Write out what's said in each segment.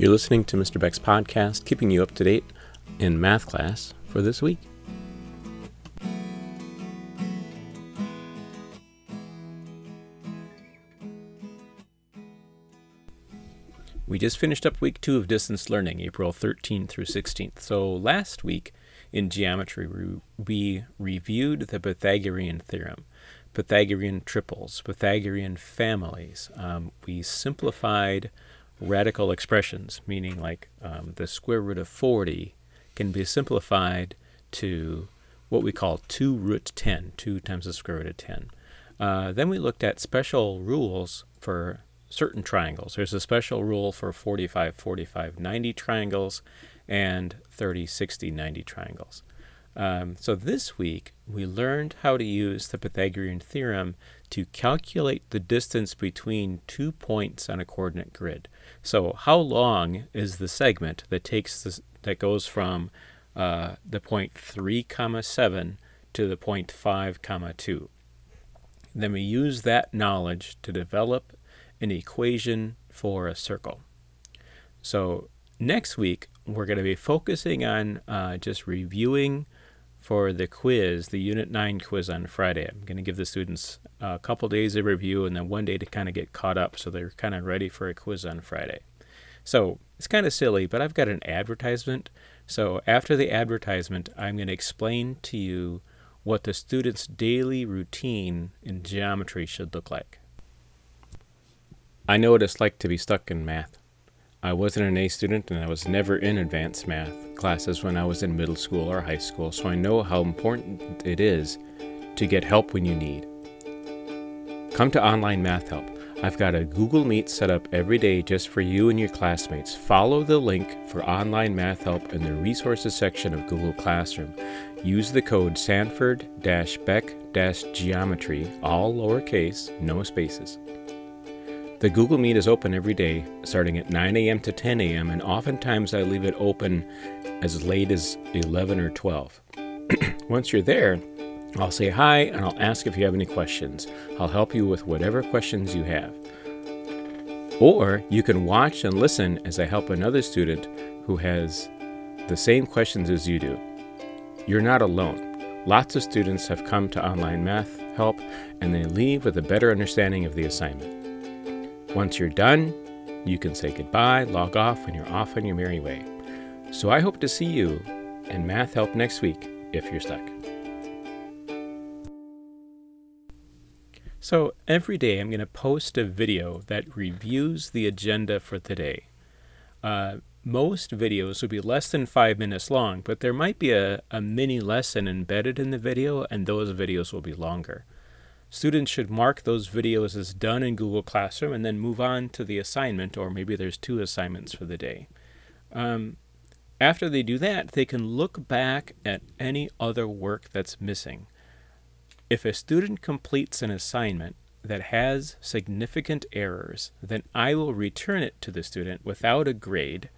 You're listening to Mr. Beck's podcast, keeping you up to date in math class for this week. We just finished up week two of distance learning, April 13th through 16th. So last week in geometry, we reviewed the Pythagorean theorem, Pythagorean triples, Pythagorean families. Um, we simplified radical expressions, meaning like um, the square root of 40 can be simplified to what we call 2 root 10, 2 times the square root of 10. Uh, then we looked at special rules for certain triangles. There's a special rule for 45, 45, 90 triangles and 30, 60, 90 triangles. Um, so this week, we learned how to use the Pythagorean theorem to calculate the distance between two points on a coordinate grid. So how long is the segment that takes this, that goes from uh, the point 3 comma 7 to the point 5 comma 2? Then we use that knowledge to develop an equation for a circle. So next week, we're going to be focusing on uh, just reviewing for the quiz, the Unit 9 quiz on Friday. I'm going to give the students a couple days of review and then one day to kind of get caught up so they're kind of ready for a quiz on Friday. So it's kind of silly, but I've got an advertisement. So after the advertisement, I'm going to explain to you what the student's daily routine in geometry should look like. I know what it's like to be stuck in math. I wasn't an A student and I was never in advanced math classes when I was in middle school or high school, so I know how important it is to get help when you need. Come to Online Math Help. I've got a Google Meet set up every day just for you and your classmates. Follow the link for Online Math Help in the resources section of Google Classroom. Use the code Sanford Beck Geometry, all lowercase, no spaces. The Google Meet is open every day, starting at 9 a.m. to 10 a.m., and oftentimes I leave it open as late as 11 or 12. Once you're there, I'll say hi and I'll ask if you have any questions. I'll help you with whatever questions you have. Or you can watch and listen as I help another student who has the same questions as you do. You're not alone. Lots of students have come to online math help and they leave with a better understanding of the assignment. Once you're done, you can say goodbye, log off, and you're off on your merry way. So I hope to see you in Math Help next week if you're stuck. So every day I'm going to post a video that reviews the agenda for today. Uh, most videos will be less than five minutes long, but there might be a, a mini lesson embedded in the video, and those videos will be longer. Students should mark those videos as done in Google Classroom and then move on to the assignment, or maybe there's two assignments for the day. Um, after they do that, they can look back at any other work that's missing. If a student completes an assignment that has significant errors, then I will return it to the student without a grade,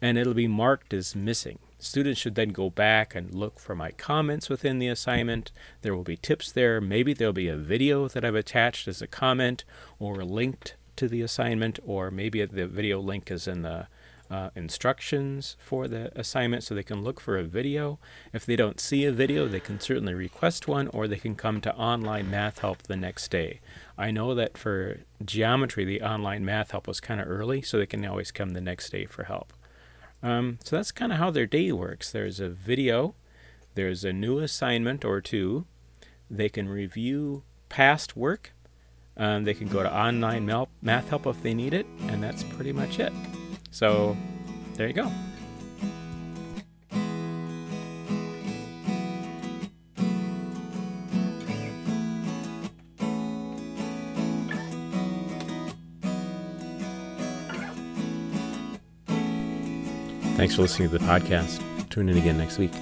and it'll be marked as missing. Students should then go back and look for my comments within the assignment. There will be tips there. Maybe there'll be a video that I've attached as a comment or linked to the assignment, or maybe the video link is in the uh, instructions for the assignment so they can look for a video. If they don't see a video, they can certainly request one or they can come to online math help the next day. I know that for geometry, the online math help was kind of early, so they can always come the next day for help. Um, so that's kind of how their day works. There's a video, there's a new assignment or two. They can review past work. Um, they can go to online math help if they need it, and that's pretty much it. So there you go. Thanks for listening to the podcast. Tune in again next week.